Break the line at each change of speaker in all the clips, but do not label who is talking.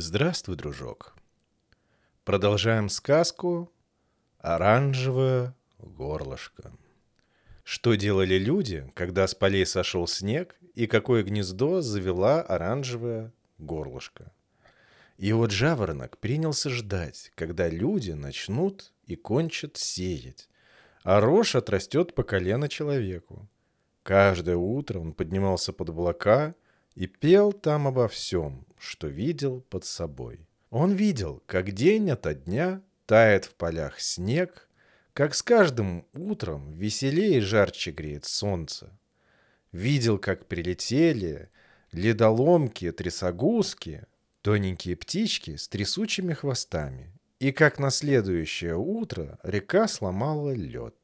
Здравствуй, дружок. Продолжаем сказку «Оранжевое горлышко». Что делали люди, когда с полей сошел снег, и какое гнездо завела оранжевое горлышко? И вот жаворонок принялся ждать, когда люди начнут и кончат сеять, а рожь отрастет по колено человеку. Каждое утро он поднимался под облака и пел там обо всем, что видел под собой. Он видел, как день ото дня тает в полях снег, как с каждым утром веселее и жарче греет солнце. Видел, как прилетели ледоломки, трясогузки, тоненькие птички с трясучими хвостами, и как на следующее утро река сломала лед.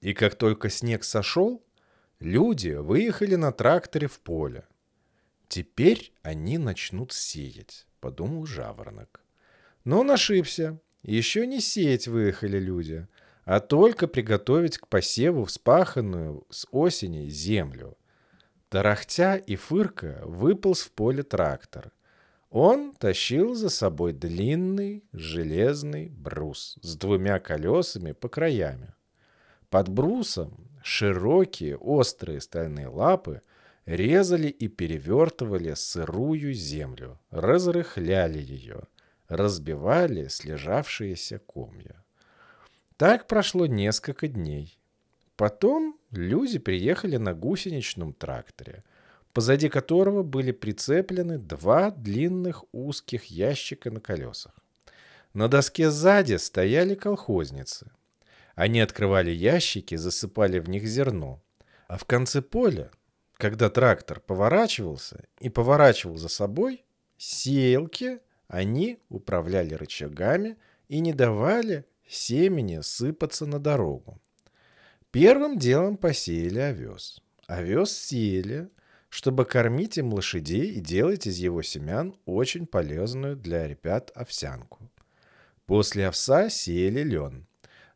И как только снег сошел, люди выехали на тракторе в поле – Теперь они начнут сеять, подумал жаворонок. Но он ошибся. Еще не сеять выехали люди, а только приготовить к посеву вспаханную с осени землю. Тарахтя и фырка выполз в поле трактор. Он тащил за собой длинный железный брус с двумя колесами по краями. Под брусом широкие острые стальные лапы – резали и перевертывали сырую землю, разрыхляли ее, разбивали слежавшиеся комья. Так прошло несколько дней. Потом люди приехали на гусеничном тракторе, позади которого были прицеплены два длинных узких ящика на колесах. На доске сзади стояли колхозницы. Они открывали ящики, засыпали в них зерно. А в конце поля когда трактор поворачивался и поворачивал за собой, сеялки, они управляли рычагами и не давали семени сыпаться на дорогу. Первым делом посеяли овес. Овес сеяли, чтобы кормить им лошадей и делать из его семян очень полезную для ребят овсянку. После овса сеяли лен.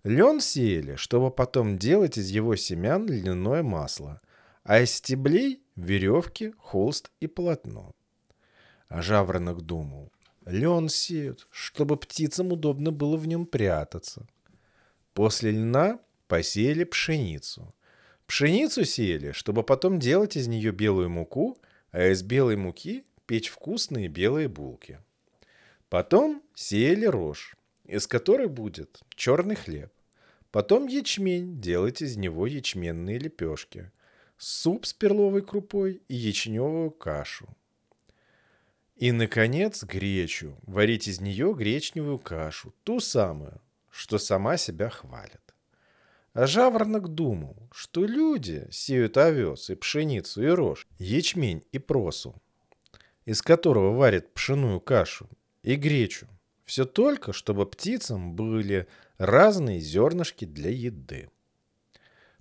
Лен сеяли, чтобы потом делать из его семян льняное масло – а из стеблей — веревки, холст и полотно. А жаворонок думал, лен сеют, чтобы птицам удобно было в нем прятаться. После льна посеяли пшеницу. Пшеницу сеяли, чтобы потом делать из нее белую муку, а из белой муки печь вкусные белые булки. Потом сеяли рожь, из которой будет черный хлеб. Потом ячмень, делать из него ячменные лепешки суп с перловой крупой и ячневую кашу. И, наконец, гречу. Варить из нее гречневую кашу, ту самую, что сама себя хвалит. А жаворонок думал, что люди сеют овес и пшеницу и рожь, ячмень и просу, из которого варят пшеную кашу и гречу. Все только, чтобы птицам были разные зернышки для еды.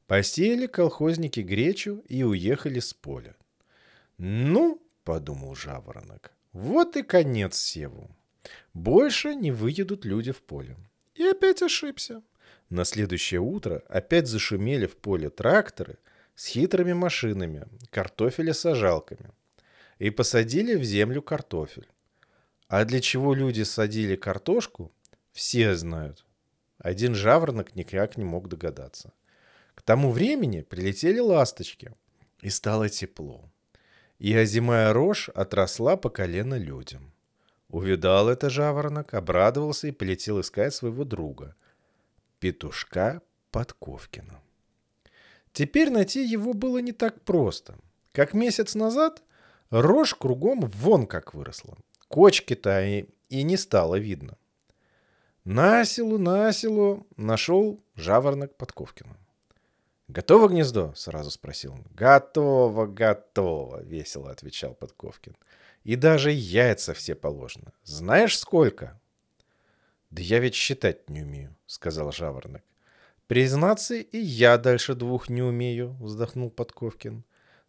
Посеяли колхозники гречу и уехали с поля. «Ну, — подумал жаворонок, — вот и конец севу. Больше не выедут люди в поле». И опять ошибся. На следующее утро опять зашумели в поле тракторы с хитрыми машинами, картофеля-сажалками. И посадили в землю картофель. А для чего люди садили картошку, все знают. Один жаворонок никак не мог догадаться. К тому времени прилетели ласточки, и стало тепло. И озимая рожь отросла по колено людям. Увидал это жаворонок, обрадовался и полетел искать своего друга, петушка Подковкина. Теперь найти его было не так просто. Как месяц назад рожь кругом вон как выросла. Кочки-то и, и не стало видно. Насилу, насилу нашел жаворонок Подковкина. «Готово гнездо?» — сразу спросил он. «Готово, готово!» — весело отвечал Подковкин. «И даже яйца все положено. Знаешь, сколько?» «Да я ведь считать не умею», — сказал Жаворонок. «Признаться, и я дальше двух не умею», — вздохнул Подковкин.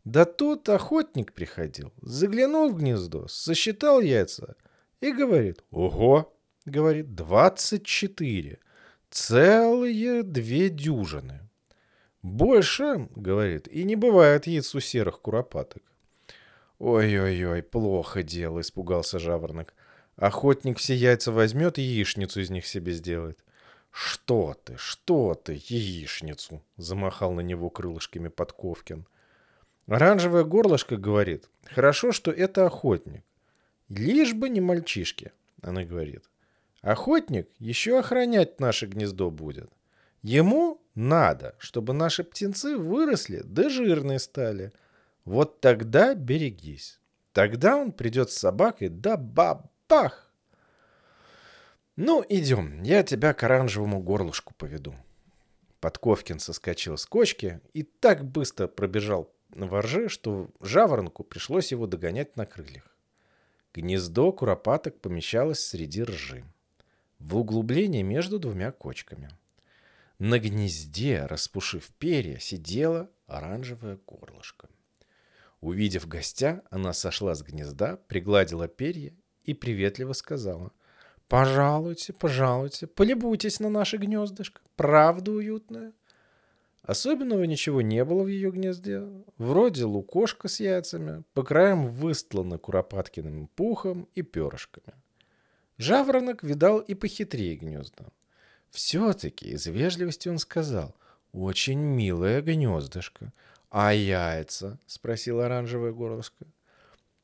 «Да тут охотник приходил, заглянул в гнездо, сосчитал яйца и говорит, «Ого!» — говорит, «двадцать четыре, целые две дюжины». «Больше, — говорит, — и не бывает яиц у серых куропаток». «Ой-ой-ой, плохо дело», — испугался жаворонок. Охотник все яйца возьмет и яичницу из них себе сделает. «Что ты, что ты, яичницу!» — замахал на него крылышками Подковкин. Оранжевое горлышко говорит, «Хорошо, что это охотник. Лишь бы не мальчишки», — она говорит. «Охотник еще охранять наше гнездо будет. Ему надо, чтобы наши птенцы выросли да жирные стали. Вот тогда берегись. Тогда он придет с собакой, да бабах!» «Ну, идем, я тебя к оранжевому горлышку поведу». Подковкин соскочил с кочки и так быстро пробежал на ворже, что жаворонку пришлось его догонять на крыльях. Гнездо куропаток помещалось среди ржи, в углублении между двумя кочками. На гнезде, распушив перья, сидела оранжевое горлышко. Увидев гостя, она сошла с гнезда, пригладила перья и приветливо сказала. Пожалуйте, пожалуйте, полюбуйтесь на наше гнездышко. Правда уютное. Особенного ничего не было в ее гнезде. Вроде лукошка с яйцами, по краям выстлана куропаткиным пухом и перышками. Жаворонок видал и похитрее гнезда. Все-таки из вежливости он сказал, «Очень милое гнездышко». «А яйца?» — спросил оранжевое горлышко.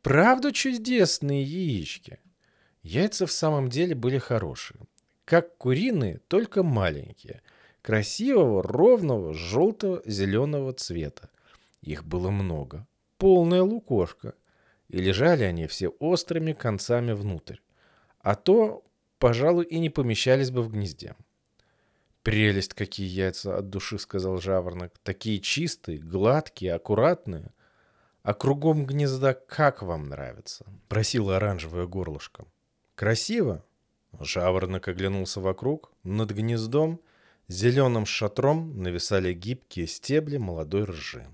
«Правда чудесные яички?» Яйца в самом деле были хорошие. Как куриные, только маленькие. Красивого, ровного, желто-зеленого цвета. Их было много. Полная лукошка. И лежали они все острыми концами внутрь. А то, пожалуй, и не помещались бы в гнезде. «Прелесть, какие яйца от души!» — сказал жаворонок. «Такие чистые, гладкие, аккуратные. А кругом гнезда как вам нравится?» — просила оранжевое горлышко. Красиво? Жаворонок оглянулся вокруг. Над гнездом зеленым шатром нависали гибкие стебли молодой ржи.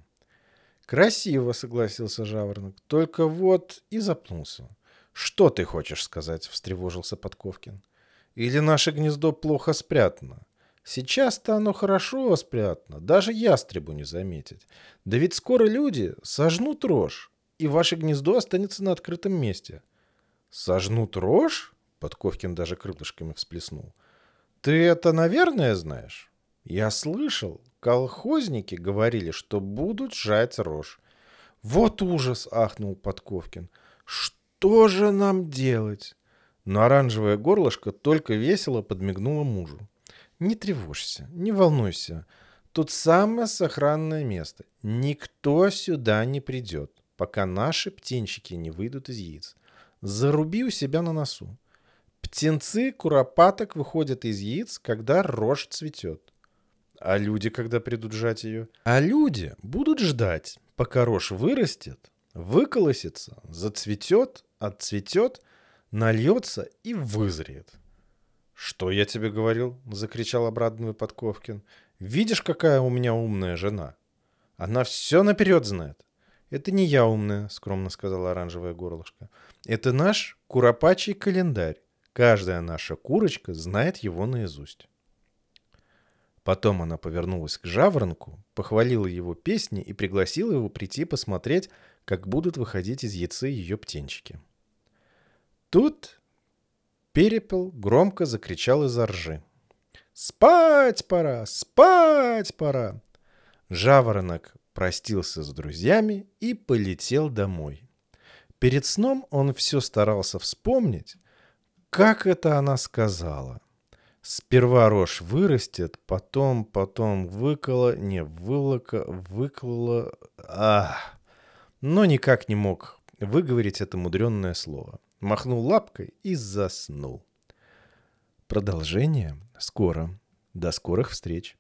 «Красиво», — согласился Жаворонок. «Только вот...» и запнулся. «Что ты хочешь сказать?» — встревожился Подковкин. «Или наше гнездо плохо спрятано?» Сейчас-то оно хорошо спрятано, даже ястребу не заметить. Да ведь скоро люди сожнут рожь, и ваше гнездо останется на открытом месте. «Сожнут рожь?» — Подковкин даже крылышками всплеснул. «Ты это, наверное, знаешь?» «Я слышал, колхозники говорили, что будут жать рожь». «Вот ужас!» — ахнул Подковкин. «Что же нам делать?» Но оранжевое горлышко только весело подмигнуло мужу. «Не тревожься, не волнуйся. Тут самое сохранное место. Никто сюда не придет, пока наши птенчики не выйдут из яиц. Заруби у себя на носу. Птенцы куропаток выходят из яиц, когда рожь цветет. А люди, когда придут жать ее? А люди будут ждать, пока рожь вырастет, выколосится, зацветет, отцветет, нальется и вызреет. «Что я тебе говорил?» — закричал обрадованный Подковкин. «Видишь, какая у меня умная жена? Она все наперед знает. «Это не я умная», — скромно сказала оранжевое горлышко. «Это наш куропачий календарь. Каждая наша курочка знает его наизусть». Потом она повернулась к жаворонку, похвалила его песни и пригласила его прийти посмотреть, как будут выходить из яйца ее птенчики. Тут перепел громко закричал из-за ржи. «Спать пора! Спать пора!» Жаворонок простился с друзьями и полетел домой. Перед сном он все старался вспомнить, как это она сказала. Сперва рожь вырастет, потом, потом выкола, не вылока, выклала, ах, но никак не мог выговорить это мудренное слово. Махнул лапкой и заснул. Продолжение скоро. До скорых встреч.